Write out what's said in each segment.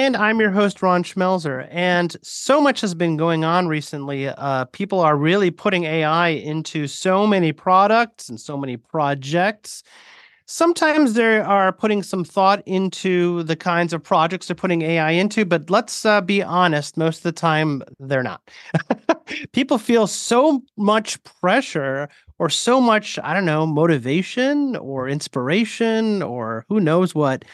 And I'm your host, Ron Schmelzer. And so much has been going on recently. Uh, people are really putting AI into so many products and so many projects. Sometimes they are putting some thought into the kinds of projects they're putting AI into, but let's uh, be honest, most of the time they're not. people feel so much pressure or so much, I don't know, motivation or inspiration or who knows what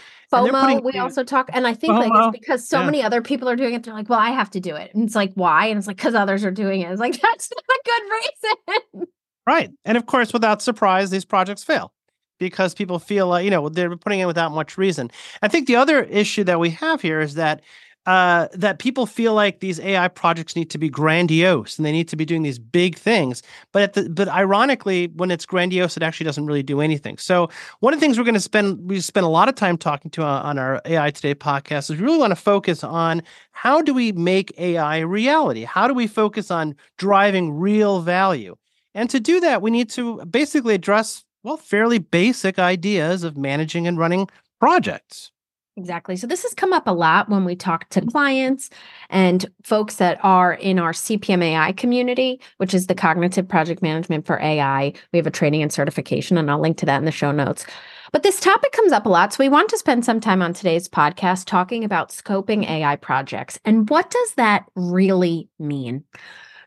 FOMO, we also talk, and I think FOMO, like it's because so yeah. many other people are doing it. They're like, well, I have to do it. And it's like, why? And it's like, because others are doing it. It's like, that's not a good reason. Right. And of course, without surprise, these projects fail because people feel like, you know, they're putting in without much reason. I think the other issue that we have here is that uh, that people feel like these AI projects need to be grandiose and they need to be doing these big things. But the, but ironically, when it's grandiose, it actually doesn't really do anything. So one of the things we're going to spend we spend a lot of time talking to uh, on our AI Today podcast is we really want to focus on how do we make AI reality? How do we focus on driving real value? And to do that, we need to basically address well fairly basic ideas of managing and running projects. Exactly. So this has come up a lot when we talk to clients and folks that are in our CPMAI community, which is the Cognitive Project Management for AI. We have a training and certification, and I'll link to that in the show notes. But this topic comes up a lot. So we want to spend some time on today's podcast talking about scoping AI projects. And what does that really mean?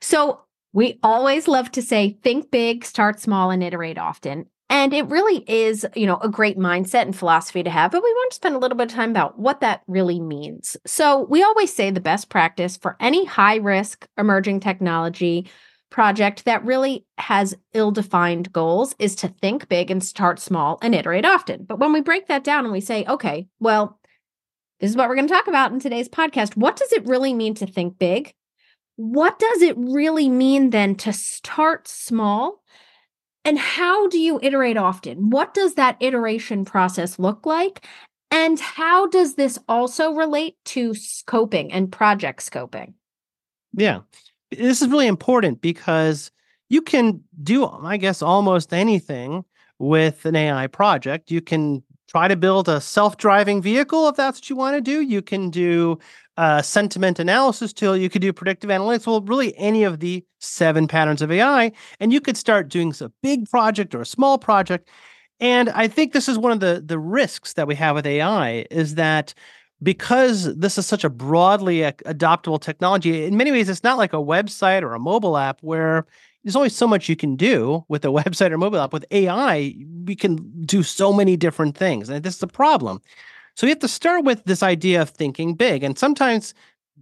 So we always love to say, think big, start small, and iterate often. And it really is, you know, a great mindset and philosophy to have, but we want to spend a little bit of time about what that really means. So, we always say the best practice for any high risk emerging technology project that really has ill defined goals is to think big and start small and iterate often. But when we break that down and we say, okay, well, this is what we're going to talk about in today's podcast. What does it really mean to think big? What does it really mean then to start small and how do you iterate often? What does that iteration process look like? And how does this also relate to scoping and project scoping? Yeah, this is really important because you can do, I guess, almost anything with an AI project. You can try to build a self driving vehicle if that's what you want to do. You can do uh, sentiment analysis tool, you could do predictive analytics. Well, really any of the seven patterns of AI, and you could start doing a big project or a small project. And I think this is one of the the risks that we have with AI is that because this is such a broadly adoptable technology, in many ways, it's not like a website or a mobile app where there's only so much you can do with a website or mobile app. With AI, we can do so many different things. And this is a problem. So we have to start with this idea of thinking big. And sometimes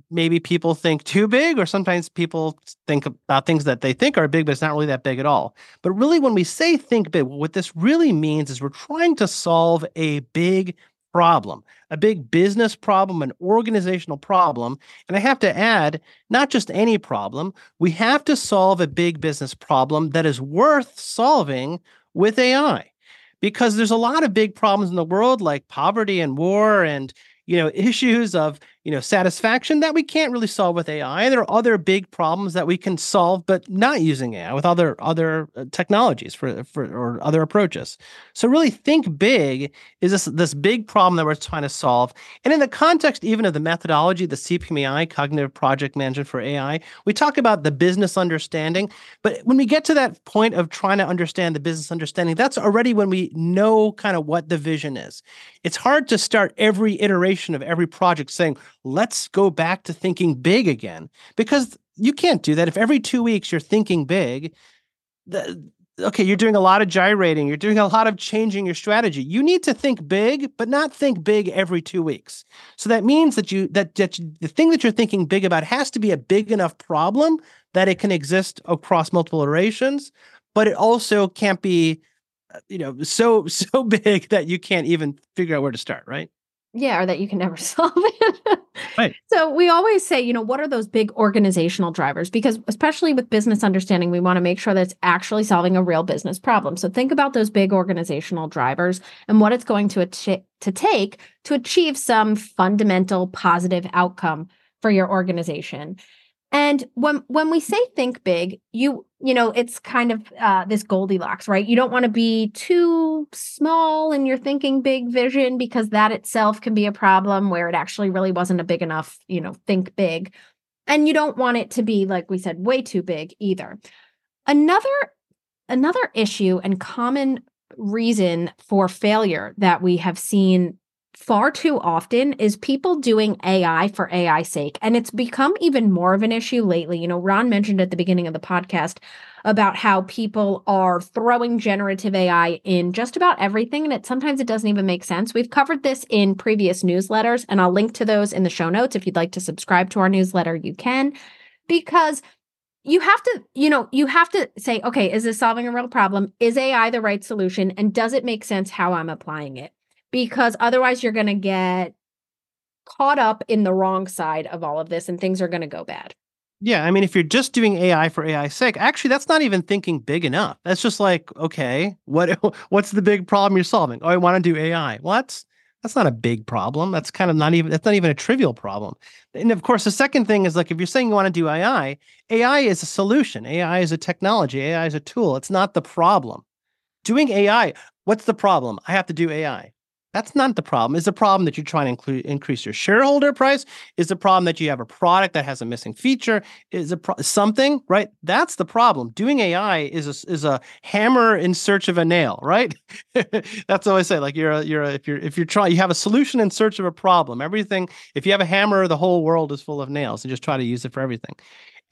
maybe people think too big, or sometimes people think about things that they think are big, but it's not really that big at all. But really, when we say think big, what this really means is we're trying to solve a big problem, a big business problem, an organizational problem. And I have to add, not just any problem, we have to solve a big business problem that is worth solving with AI because there's a lot of big problems in the world like poverty and war and you know issues of you know satisfaction that we can't really solve with AI. There are other big problems that we can solve, but not using AI with other other uh, technologies for for or other approaches. So really think big is this this big problem that we're trying to solve. And in the context even of the methodology, the CPMAI, cognitive project management for AI, we talk about the business understanding. But when we get to that point of trying to understand the business understanding, that's already when we know kind of what the vision is. It's hard to start every iteration of every project saying let's go back to thinking big again. Because you can't do that. If every two weeks you're thinking big the, okay you're doing a lot of gyrating you're doing a lot of changing your strategy. You need to think big but not think big every two weeks. So that means that you that, that you, the thing that you're thinking big about has to be a big enough problem that it can exist across multiple iterations but it also can't be uh, you know so so big that you can't even figure out where to start right Yeah, or that you can never solve it. right. So we always say, you know, what are those big organizational drivers? Because especially with business understanding, we want to make sure that it's actually solving a real business problem. So think about those big organizational drivers and what it's going to ach- to take to achieve some fundamental positive outcome for your organization. And when when we say think big, you you know it's kind of uh, this Goldilocks, right? You don't want to be too small in your thinking big vision because that itself can be a problem where it actually really wasn't a big enough, you know, think big. And you don't want it to be like we said way too big either. Another another issue and common reason for failure that we have seen far too often is people doing AI for AI's sake. And it's become even more of an issue lately. You know, Ron mentioned at the beginning of the podcast about how people are throwing generative AI in just about everything. And it sometimes it doesn't even make sense. We've covered this in previous newsletters, and I'll link to those in the show notes. If you'd like to subscribe to our newsletter, you can. Because you have to you know you have to say okay is this solving a real problem is ai the right solution and does it make sense how i'm applying it because otherwise you're going to get caught up in the wrong side of all of this and things are going to go bad. Yeah, I mean, if you're just doing AI for AI's sake, actually, that's not even thinking big enough. That's just like, okay, what what's the big problem you're solving? Oh, I want to do AI. What? That's not a big problem. That's kind of not even that's not even a trivial problem. And of course, the second thing is like if you're saying you want to do AI, AI is a solution. AI is a technology. AI is a tool. It's not the problem. Doing AI, what's the problem? I have to do AI. That's not the problem. Is the problem that you're trying to include, increase your shareholder price? Is the problem that you have a product that has a missing feature? Is it pro- something right? That's the problem. Doing AI is a, is a hammer in search of a nail, right? That's what I say. Like you're a, you're a, if you're if you're trying, you have a solution in search of a problem. Everything. If you have a hammer, the whole world is full of nails, and just try to use it for everything.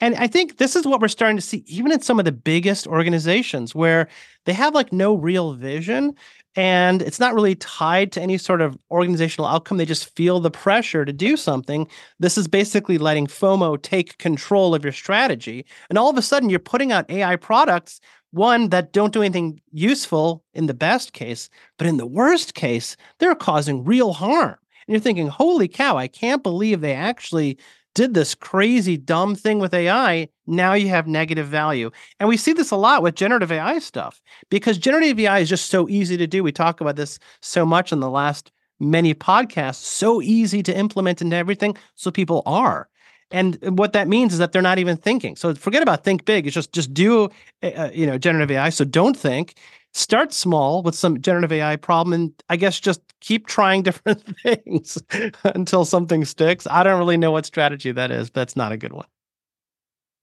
And I think this is what we're starting to see, even in some of the biggest organizations where they have like no real vision and it's not really tied to any sort of organizational outcome. They just feel the pressure to do something. This is basically letting FOMO take control of your strategy. And all of a sudden, you're putting out AI products, one, that don't do anything useful in the best case, but in the worst case, they're causing real harm. And you're thinking, holy cow, I can't believe they actually did this crazy dumb thing with AI, now you have negative value. And we see this a lot with generative AI stuff because generative AI is just so easy to do. We talk about this so much in the last many podcasts, so easy to implement into everything. So people are. And what that means is that they're not even thinking. So forget about think big. It's just just do uh, you know generative AI. So don't think start small with some generative AI problem and I guess just keep trying different things until something sticks. I don't really know what strategy that is, but that's not a good one.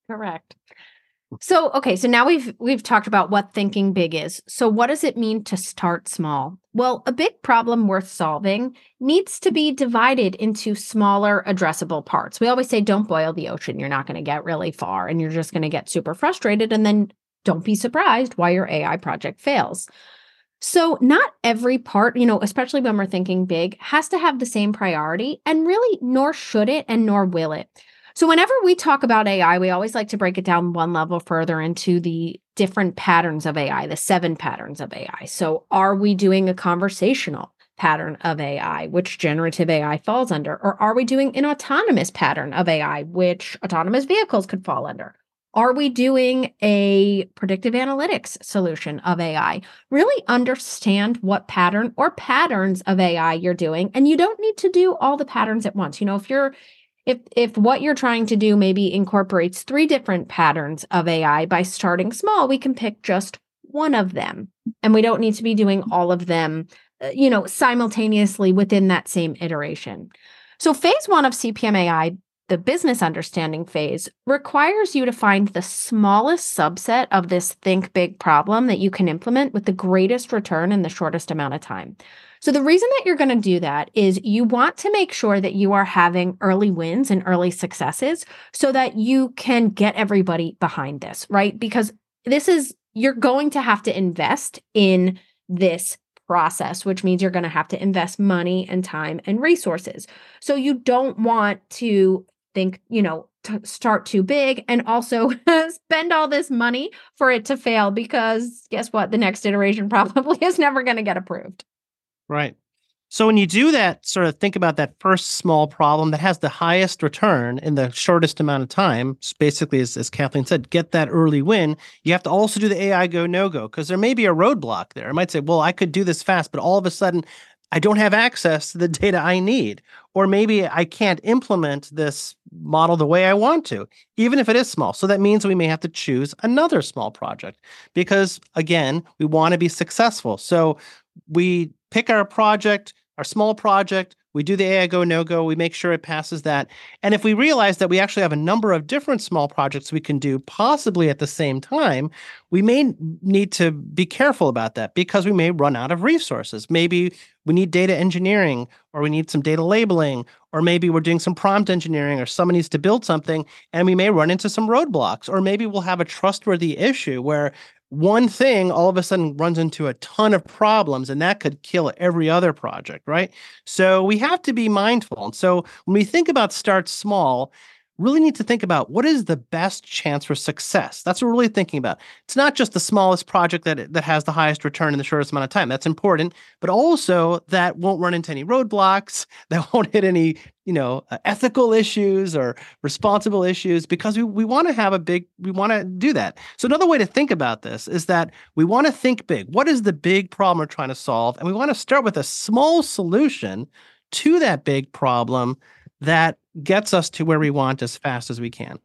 Correct. So, okay, so now we've we've talked about what thinking big is. So, what does it mean to start small? Well, a big problem worth solving needs to be divided into smaller addressable parts. We always say don't boil the ocean. You're not going to get really far and you're just going to get super frustrated and then don't be surprised why your AI project fails. So, not every part, you know, especially when we're thinking big, has to have the same priority, and really, nor should it, and nor will it. So, whenever we talk about AI, we always like to break it down one level further into the different patterns of AI, the seven patterns of AI. So, are we doing a conversational pattern of AI, which generative AI falls under? Or are we doing an autonomous pattern of AI, which autonomous vehicles could fall under? Are we doing a predictive analytics solution of AI? Really understand what pattern or patterns of AI you're doing. And you don't need to do all the patterns at once. You know, if you're if if what you're trying to do maybe incorporates three different patterns of AI by starting small, we can pick just one of them. And we don't need to be doing all of them, uh, you know, simultaneously within that same iteration. So phase 1 of CPM AI the business understanding phase requires you to find the smallest subset of this think big problem that you can implement with the greatest return in the shortest amount of time. So, the reason that you're going to do that is you want to make sure that you are having early wins and early successes so that you can get everybody behind this, right? Because this is, you're going to have to invest in this process, which means you're going to have to invest money and time and resources. So you don't want to think, you know, to start too big and also spend all this money for it to fail because guess what? The next iteration probably is never going to get approved. Right. So when you do that, sort of think about that first small problem that has the highest return in the shortest amount of time. Basically, as, as Kathleen said, get that early win. You have to also do the AI go no go because there may be a roadblock there. I might say, well, I could do this fast, but all of a sudden I don't have access to the data I need. Or maybe I can't implement this model the way I want to, even if it is small. So that means we may have to choose another small project because, again, we want to be successful. So we pick our project our small project, we do the AI go no go, we make sure it passes that. And if we realize that we actually have a number of different small projects we can do possibly at the same time, we may need to be careful about that because we may run out of resources. Maybe we need data engineering or we need some data labeling or maybe we're doing some prompt engineering or someone needs to build something and we may run into some roadblocks or maybe we'll have a trustworthy issue where one thing all of a sudden runs into a ton of problems and that could kill every other project, right? So we have to be mindful. And so when we think about start small, really need to think about what is the best chance for success. That's what we're really thinking about. It's not just the smallest project that that has the highest return in the shortest amount of time. That's important, but also that won't run into any roadblocks, that won't hit any, you know, uh, ethical issues or responsible issues because we we want to have a big we want to do that. So another way to think about this is that we want to think big. What is the big problem we're trying to solve? And we want to start with a small solution to that big problem that gets us to where we want as fast as we can.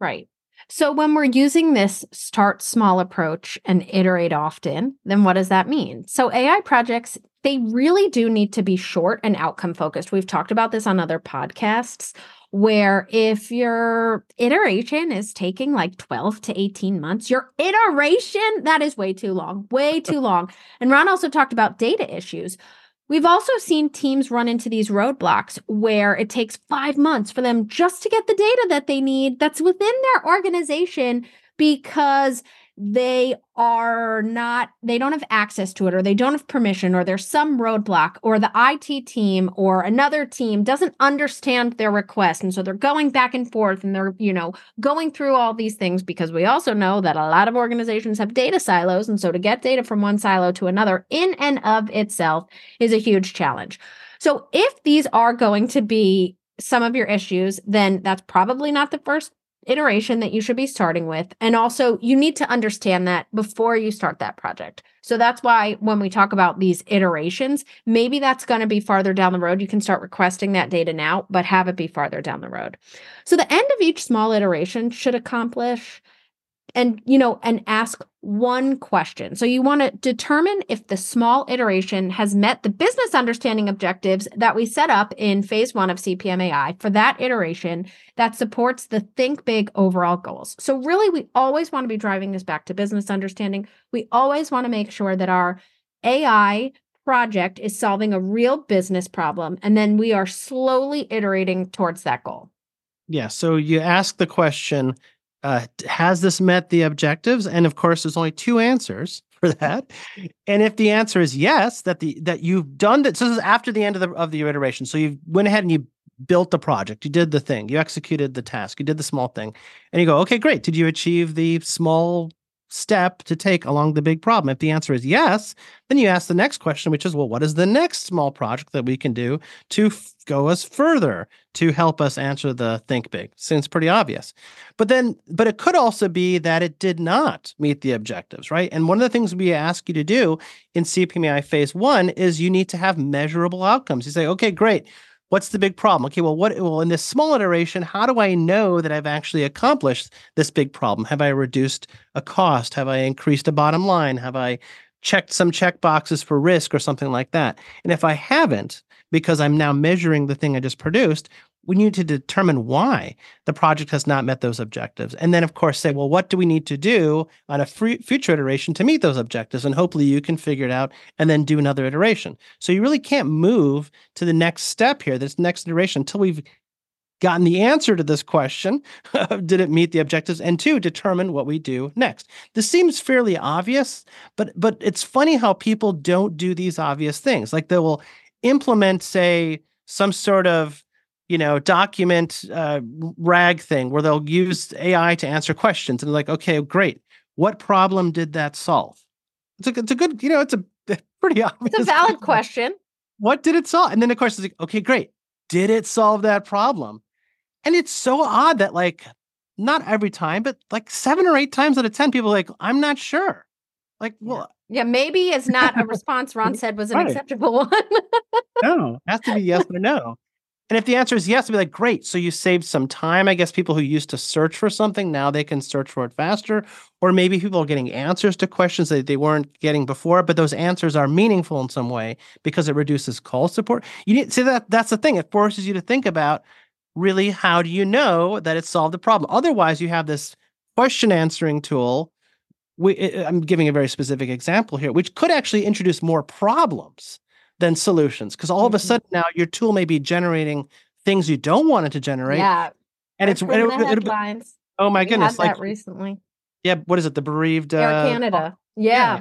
Right. So when we're using this start small approach and iterate often, then what does that mean? So AI projects, they really do need to be short and outcome focused. We've talked about this on other podcasts where if your iteration is taking like 12 to 18 months, your iteration, that is way too long, way too long. And Ron also talked about data issues. We've also seen teams run into these roadblocks where it takes five months for them just to get the data that they need that's within their organization because they are not they don't have access to it or they don't have permission or there's some roadblock or the IT team or another team doesn't understand their request and so they're going back and forth and they're you know going through all these things because we also know that a lot of organizations have data silos and so to get data from one silo to another in and of itself is a huge challenge. So if these are going to be some of your issues, then that's probably not the first iteration that you should be starting with. And also, you need to understand that before you start that project. So that's why when we talk about these iterations, maybe that's going to be farther down the road. You can start requesting that data now, but have it be farther down the road. So the end of each small iteration should accomplish and you know and ask one question. So you want to determine if the small iteration has met the business understanding objectives that we set up in phase one of cpmai for that iteration that supports the think big overall goals. So really we always want to be driving this back to business understanding. We always want to make sure that our ai project is solving a real business problem and then we are slowly iterating towards that goal. Yeah so you ask the question uh, has this met the objectives? And of course, there's only two answers for that. And if the answer is yes, that the that you've done that, so this is after the end of the of the iteration. So you went ahead and you built the project, you did the thing, you executed the task, you did the small thing, and you go, okay, great. Did you achieve the small step to take along the big problem? If the answer is yes, then you ask the next question, which is, well, what is the next small project that we can do to f- go us further to help us answer the think big? Seems pretty obvious. But then, but it could also be that it did not meet the objectives, right? And one of the things we ask you to do in CPMAI phase one is you need to have measurable outcomes. You say, okay, great. What's the big problem? Okay, well, what well in this small iteration, how do I know that I've actually accomplished this big problem? Have I reduced a cost? Have I increased a bottom line? Have I checked some check boxes for risk or something like that? And if I haven't, because I'm now measuring the thing I just produced, we need to determine why the project has not met those objectives. And then, of course, say, well, what do we need to do on a free, future iteration to meet those objectives? And hopefully you can figure it out and then do another iteration. So you really can't move to the next step here, this next iteration, until we've gotten the answer to this question did it meet the objectives and two determine what we do next this seems fairly obvious but but it's funny how people don't do these obvious things like they will implement say some sort of you know, document uh, rag thing where they'll use AI to answer questions and like, okay, great. What problem did that solve? It's a, it's a good, you know, it's a pretty obvious. It's a valid question. what did it solve? And then of course it's like, okay, great. Did it solve that problem? And it's so odd that like not every time, but like seven or eight times out of 10, people like, I'm not sure. Like, well, yeah, maybe is not a response Ron said was an Right. acceptable one. no, it has to be yes or no. And if the answer is yes, it'd be like, great. So you saved some time. I guess people who used to search for something, now they can search for it faster. Or maybe people are getting answers to questions that they weren't getting before, but those answers are meaningful in some way because it reduces call support. You need see that that's the thing. It forces you to think about really how do you know that it solved the problem? Otherwise, you have this question answering tool. We, I'm giving a very specific example here, which could actually introduce more problems than solutions because all of a Mhm. sudden now your tool may be generating things you don't want it to generate Yeah, and it's that's and the it- be- headlines. oh my We goodness like that recently. yeah what is it the bereaved Air uh, Canada. yeah. Yeah.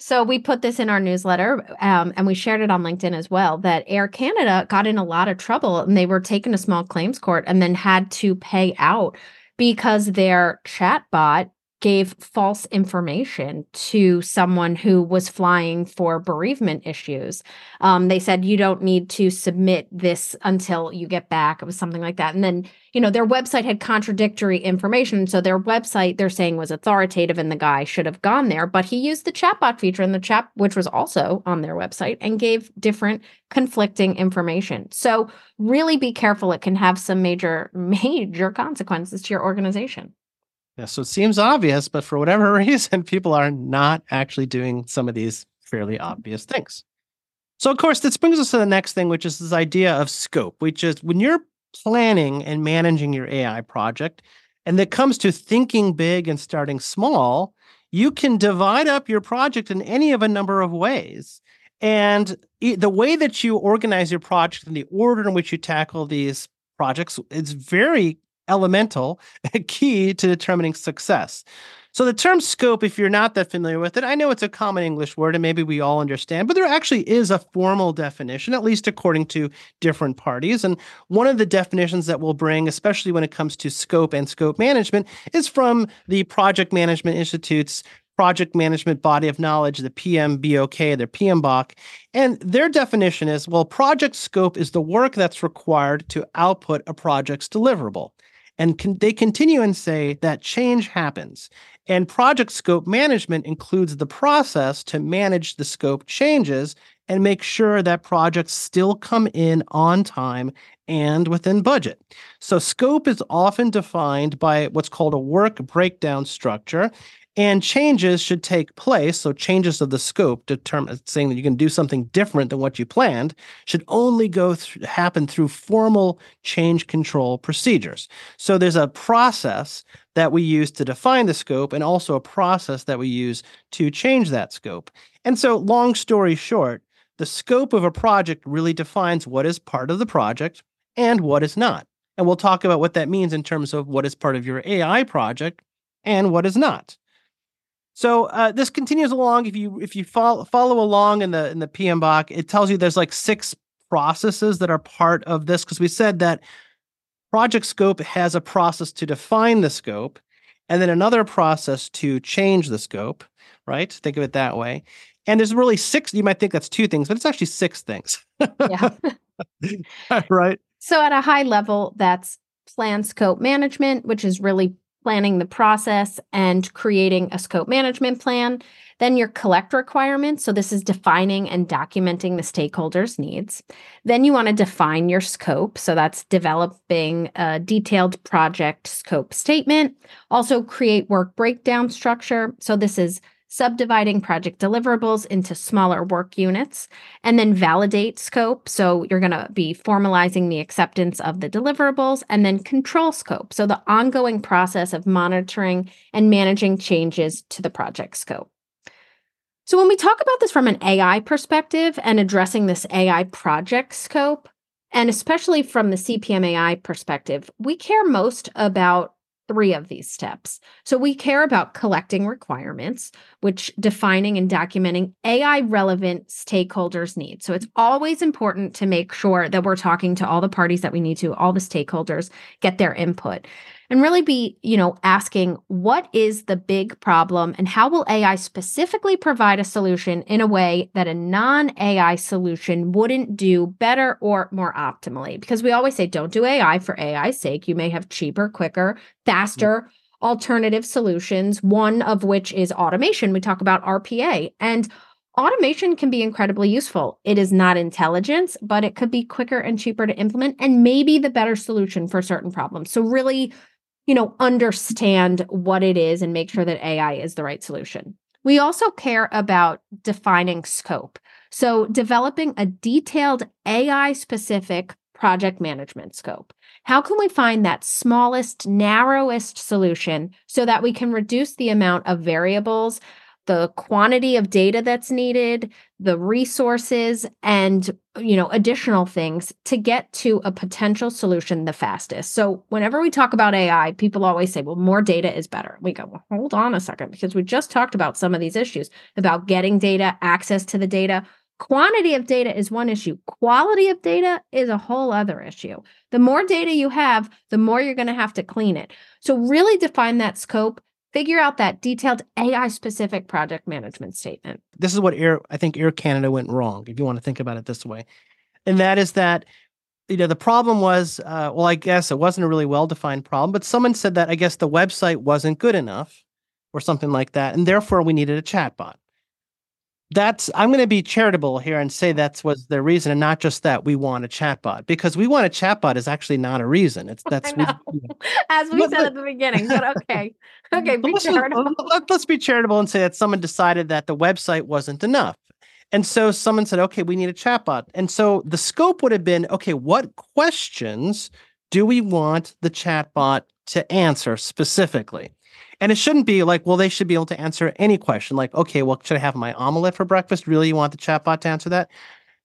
So we put this in our newsletter um, and we shared it on LinkedIn as well that Air Canada got in a lot of trouble and they were taken to small claims court and then had to pay out because their chatbot gave false information to someone who was flying for bereavement issues. Um, they said you don't need to submit this until you get back. It was something like that. And then, you know, their website had contradictory information. So their website they're saying was authoritative and the guy should have gone there, but he used the chatbot feature in the chat, which was also on their website, and gave different conflicting information. So really be careful. It can have some major, major consequences to your organization. Yeah so it seems obvious but for whatever reason people are not actually doing some of these fairly obvious things. So of course this brings us to the next thing which is this idea of scope which is when you're planning and managing your ai project and it comes to thinking big and starting small you can divide up your project in any of a number of ways. And the way that you organize your project and the order in which you tackle these projects is very elemental key to determining success. So the term scope, if you're not that familiar with it, I know it's a common English word and maybe we all understand, but there actually is a formal definition, at least according to different parties. And one of the definitions that we'll bring, especially when it comes to scope and scope management, is from the Project Management Institute's project management body of knowledge, the PMBOK, their PMBOK. And their definition is well, project scope is the work that's required to output a project's deliverable. And they continue and say that change happens. And project scope management includes the process to manage the scope changes and make sure that projects still come in on time and within budget. So, scope is often defined by what's called a work breakdown structure. And changes should take place. So, changes of the scope, determine saying that you can do something different than what you planned, should only go through, happen through formal change control procedures. So, there's a process that we use to define the scope, and also a process that we use to change that scope. And so, long story short, the scope of a project really defines what is part of the project and what is not. And we'll talk about what that means in terms of what is part of your AI project and what is not. So uh, this continues along. If you if you follow follow along in the in the PMBOK, it tells you there's like six processes that are part of this because we said that project scope has a process to define the scope, and then another process to change the scope. Right? Think of it that way. And there's really six. You might think that's two things, but it's actually six things. Yeah. right. So, at a high level, that's plan scope management, which is really planning the process and creating a scope management plan. Then your collect requirements. So, this is defining and documenting the stakeholders' needs. Then you want to define your scope. So, that's developing a detailed project scope statement. Also, create work breakdown structure. So, this is subdividing project deliverables into smaller work units and then validate scope. So you're going to be formalizing the acceptance of the deliverables and then control scope. So the ongoing process of monitoring and managing changes to the project scope. So when we talk about this from an AI perspective and addressing this AI project scope, and especially from the CPM AI perspective, we care most about three of these steps. So we care about collecting requirements, which defining and documenting AI relevant stakeholders' needs. So it's always important to make sure that we're talking to all the parties that we need to, all the stakeholders, get their input. And really be, you know, asking what is the big problem and how will AI specifically provide a solution in a way that a non-AI solution wouldn't do better or more optimally? Because we always say don't do AI for AI's sake. You may have cheaper, quicker, mm. faster alternative solutions, one of which is automation. We talk about RPA and automation can be incredibly useful. It is not intelligence, but it could be quicker and cheaper to implement and maybe the better solution for certain problems. So really, you know, understand what it is and make sure that AI is the right solution. We also care about defining scope. So developing a detailed AI specific project management scope. How can we find that smallest, narrowest solution so that we can reduce the amount of variables, the quantity of data that's needed, the resources and you know additional things to get to a potential solution the fastest. So whenever we talk about AI, people always say, well, more data is better. We go, well, hold on a second because we just talked about some of these issues about getting data, access to the data, Quantity of data is one issue. Quality of data is a whole other issue. The more data you have, the more you're going to have to clean it. So, really define that scope, figure out that detailed AI specific project management statement. This is what Air, I think Air Canada went wrong, if you want to think about it this way. And that is that, you know, the problem was, uh, well, I guess it wasn't a really well defined problem, but someone said that I guess the website wasn't good enough or something like that. And therefore, we needed a chatbot that's I'm going to be charitable here and say that was the reason, and not just that we want a chatbot because we want a chatbot is actually not a reason. It's that's we, as we but, said at the beginning. But okay, mm, okay, be let's, charitable. Let's be charitable and say that someone decided that the website wasn't enough. And so someone said, okay, we need a chatbot. And so the scope would have been, okay, what questions do we want the chatbot to answer specifically? And it shouldn't be like, well, they should be able to answer any question. Like, okay, well, should I have my omelet for breakfast? Really, you want the chatbot to answer that?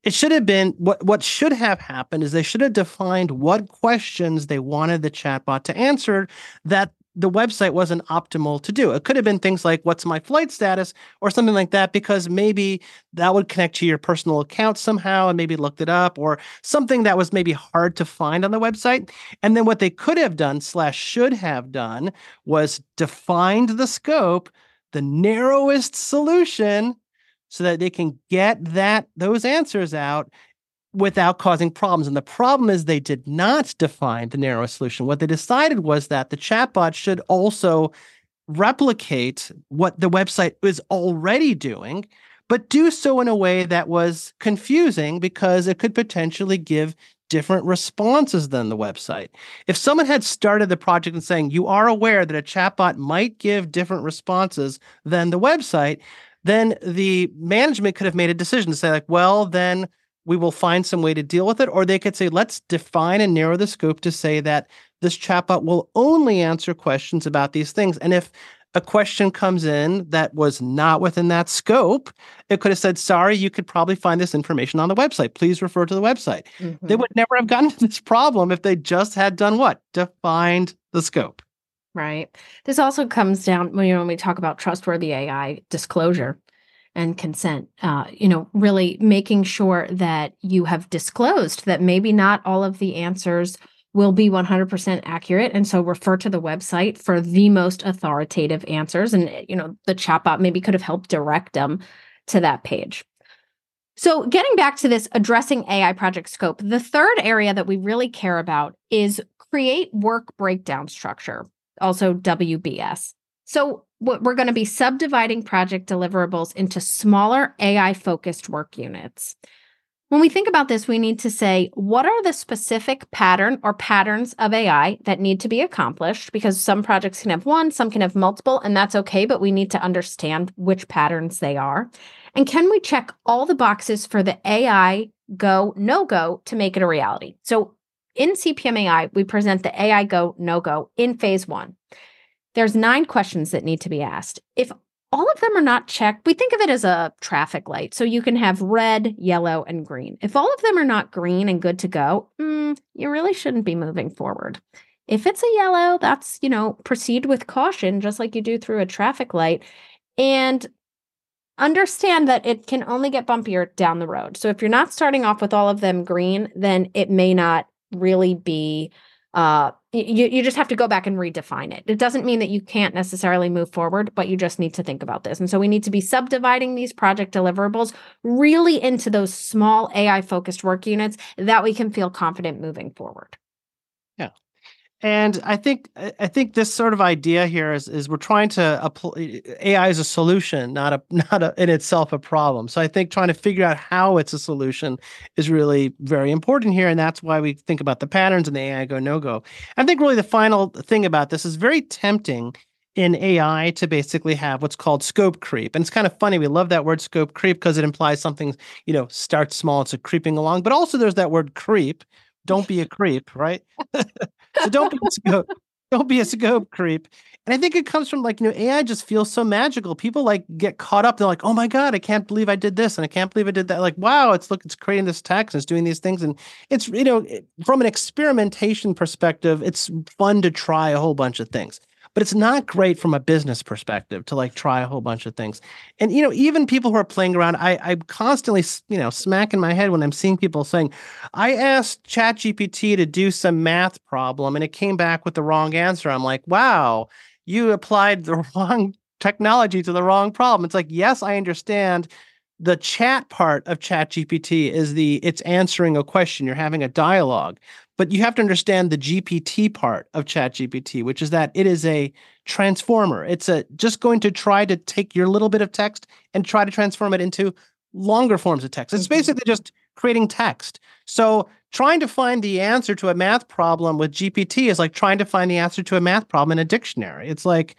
It should have been what what should have happened is they should have defined what questions they wanted the chatbot to answer that the website wasn't optimal to do. It could have been things like what's my flight status or something like that because maybe that would connect to your personal account somehow and maybe looked it up or something that was maybe hard to find on the website. And then what they could have done slash should have done was defined the scope, the narrowest solution so that they can get that those answers out without causing problems. And the problem is they did not define the narrow solution. What they decided was that the chatbot should also replicate what the website is already doing, but do so in a way that was confusing because it could potentially give different responses than the website. If someone had started the project and saying, you are aware that a chatbot might give different responses than the website, then the management could have made a decision to say, like, well, then we will find some way to deal with it. Or they could say, let's define and narrow the scope to say that this chatbot will only answer questions about these things. And if a question comes in that was not within that scope, it could have said, sorry, you could probably find this information on the website. Please refer to the website. Mm-hmm. They would never have gotten to this problem if they just had done what? Defined the scope. Right. This also comes down when you know when we talk about trustworthy AI disclosure and consent. Uh, you know, really making sure that you have disclosed that maybe not all of the answers will be 100% accurate. And so refer to the website for the most authoritative answers. And you know the chatbot maybe could have helped direct them to that page. So getting back to this addressing ai project scope the third area that we really care about is create work breakdown structure also wbs so what we're going to be subdividing project deliverables into smaller AI focused work units. When we think about this, we need to say, what are the specific pattern or patterns of AI that need to be accomplished? Because some projects can have one, some can have multiple, and that's okay, but we need to understand which patterns they are. And can we check all the boxes for the AI go, no go to make it a reality? So in CPM AI, we present the AI go, no go in phase one. There's nine questions that need to be asked. If all of them are not checked, we think of it as a traffic light. So you can have red, yellow, and green. If all of them are not green and good to go, mm, you really shouldn't be moving forward. If it's a yellow, that's, you know, proceed with caution, just like you do through a traffic light. And understand that it can only get bumpier down the road. So if you're not starting off with all of them green, then it may not really be uh, you, you just have to go back and redefine it. It doesn't mean that you can't necessarily move forward, but you just need to think about this. And so we need to be subdividing these project deliverables really into those small AI focused work units that we can feel confident moving forward. Yeah. And I think I think this sort of idea here is is we're trying to apply AI as a solution, not a not a, in itself a problem. So I think trying to figure out how it's a solution is really very important here, and that's why we think about the patterns and the AI go no go. I think really the final thing about this is very tempting in AI to basically have what's called scope creep. And it's kind of funny. We love that word scope creep because it implies something, you know, starts small, it's a creeping along. But also there's that word creep. Don't be a creep, right? so don't be a scope, don't be a scope creep. And I think it comes from like, you know, AI just feels so magical. People like get caught up. They're like, oh my God, I can't believe I did this. And I can't believe I did that. Like, wow, it's look, it's creating this text and it's doing these things. And it's, you know, from an experimentation perspective, it's fun to try a whole bunch of things but it's not great from a business perspective to like try a whole bunch of things. And you know, even people who are playing around, I I'm constantly you know smacking my head when I'm seeing people saying, I asked ChatGPT to do some math problem and it came back with the wrong answer. I'm like, wow, you applied the wrong technology to the wrong problem. It's like, yes, I understand the chat part of ChatGPT is the it's answering a question. You're having a dialogue. But you have to understand the GPT part of ChatGPT, which is that it is a transformer. It's a just going to try to take your little bit of text and try to transform it into longer forms of text. It's mm-hmm. basically just creating text. So trying to find the answer to a math problem with GPT is like trying to find the answer to a math problem in a dictionary. It's like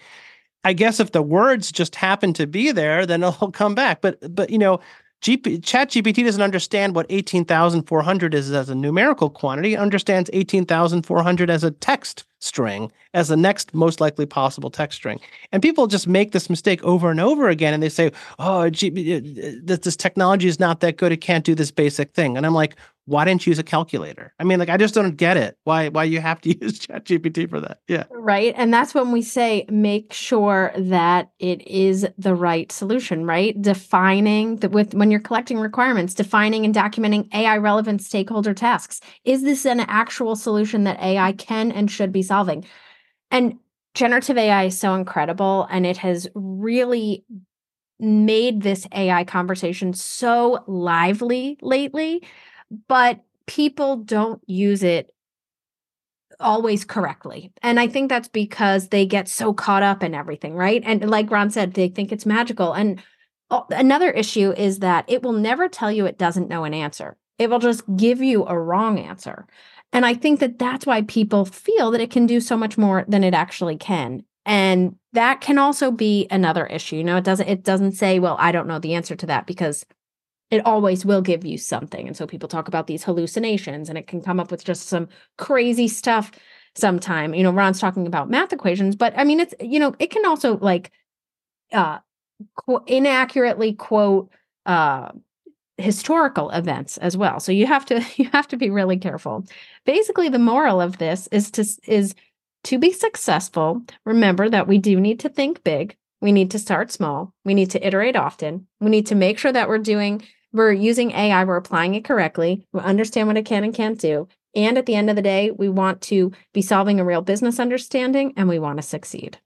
I guess if the words just happen to be there, then it'll come back. But but you know, GP, Chat GPT doesn't understand what 18,400 is as a numerical quantity. It understands 18,400 as a text string, as the next most likely possible text string. And people just make this mistake over and over again. And they say, oh, G- this technology is not that good. It can't do this basic thing. And I'm like, why didn't you use a calculator? I mean, like I just don't get it. Why why you have to use ChatGPT for that? Yeah. Right. And that's when we say make sure that it is the right solution, right? Defining that with when you're collecting requirements, defining and documenting AI relevant stakeholder tasks. Is this an actual solution that AI can and should be solving? And generative AI is so incredible and it has really made this AI conversation so lively lately but people don't use it always correctly. And I think that's because they get so caught up in everything, right? And like Ron said, they think it's magical. And another issue is that it will never tell you it doesn't know an answer. It will just give you a wrong answer. And I think that that's why people feel that it can do so much more than it actually can. And that can also be another issue. You know, it doesn't it doesn't say, well, I don't know the answer to that because it always will give you something. And so people talk about these hallucinations and it can come up with just some crazy stuff sometime. You know, Ron's talking about math equations, but I mean, it's, you know, it can also like uh qu- inaccurately quote uh historical events as well. So you have to you have to be really careful. Basically the moral of this is to is to be successful, remember that we do need to think big. We need to start small. We need to iterate often. We need to make sure that we're doing we're using AI, we're applying it correctly, we understand what it can and can't do. And at the end of the day, we want to be solving a real business understanding and we want to succeed.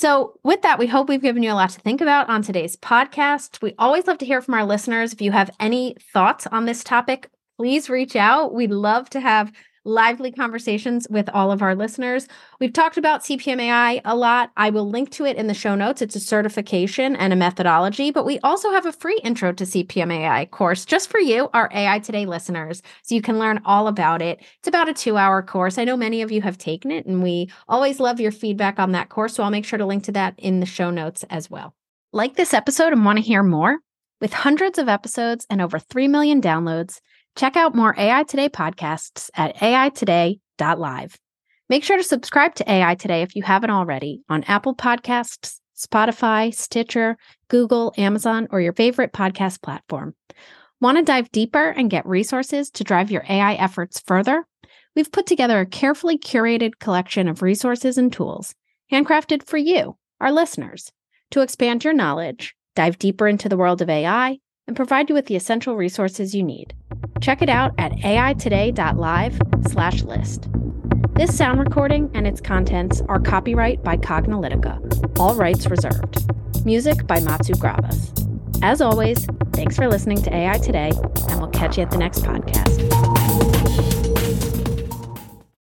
So, with that, we hope we've given you a lot to think about on today's podcast. We always love to hear from our listeners. If you have any thoughts on this topic, please reach out. We'd love to have lively conversations with all of our listeners. We've talked about CPMAI a lot. I will link to it in the show notes. It's a certification and a methodology, but we also have a free intro to CPMAI course just for you, our AI Today listeners. So you can learn all about it. It's about a two hour course. I know many of you have taken it, and we always love your feedback on that course. So I'll make sure to link to that in the show notes as well. Like this episode and want to hear more? With hundreds of episodes and over 3 million downloads, Check out more AI Today podcasts at aitoday.live. Make sure to subscribe to AI Today if you haven't already on Apple Podcasts, Spotify, Stitcher, Google, Amazon, or your favorite podcast platform. Want to dive deeper and get resources to drive your AI efforts further? We've put together a carefully curated collection of resources and tools, handcrafted for you, our listeners, to expand your knowledge, dive deeper into the world of AI, and provide you with the essential resources you need. Check it out at aitoday.live/list. This sound recording and its contents are copyright by Cognilytica, all rights reserved. Music by Matsu Gravas. As always, thanks for listening to AI Today, and we'll catch you at the next podcast.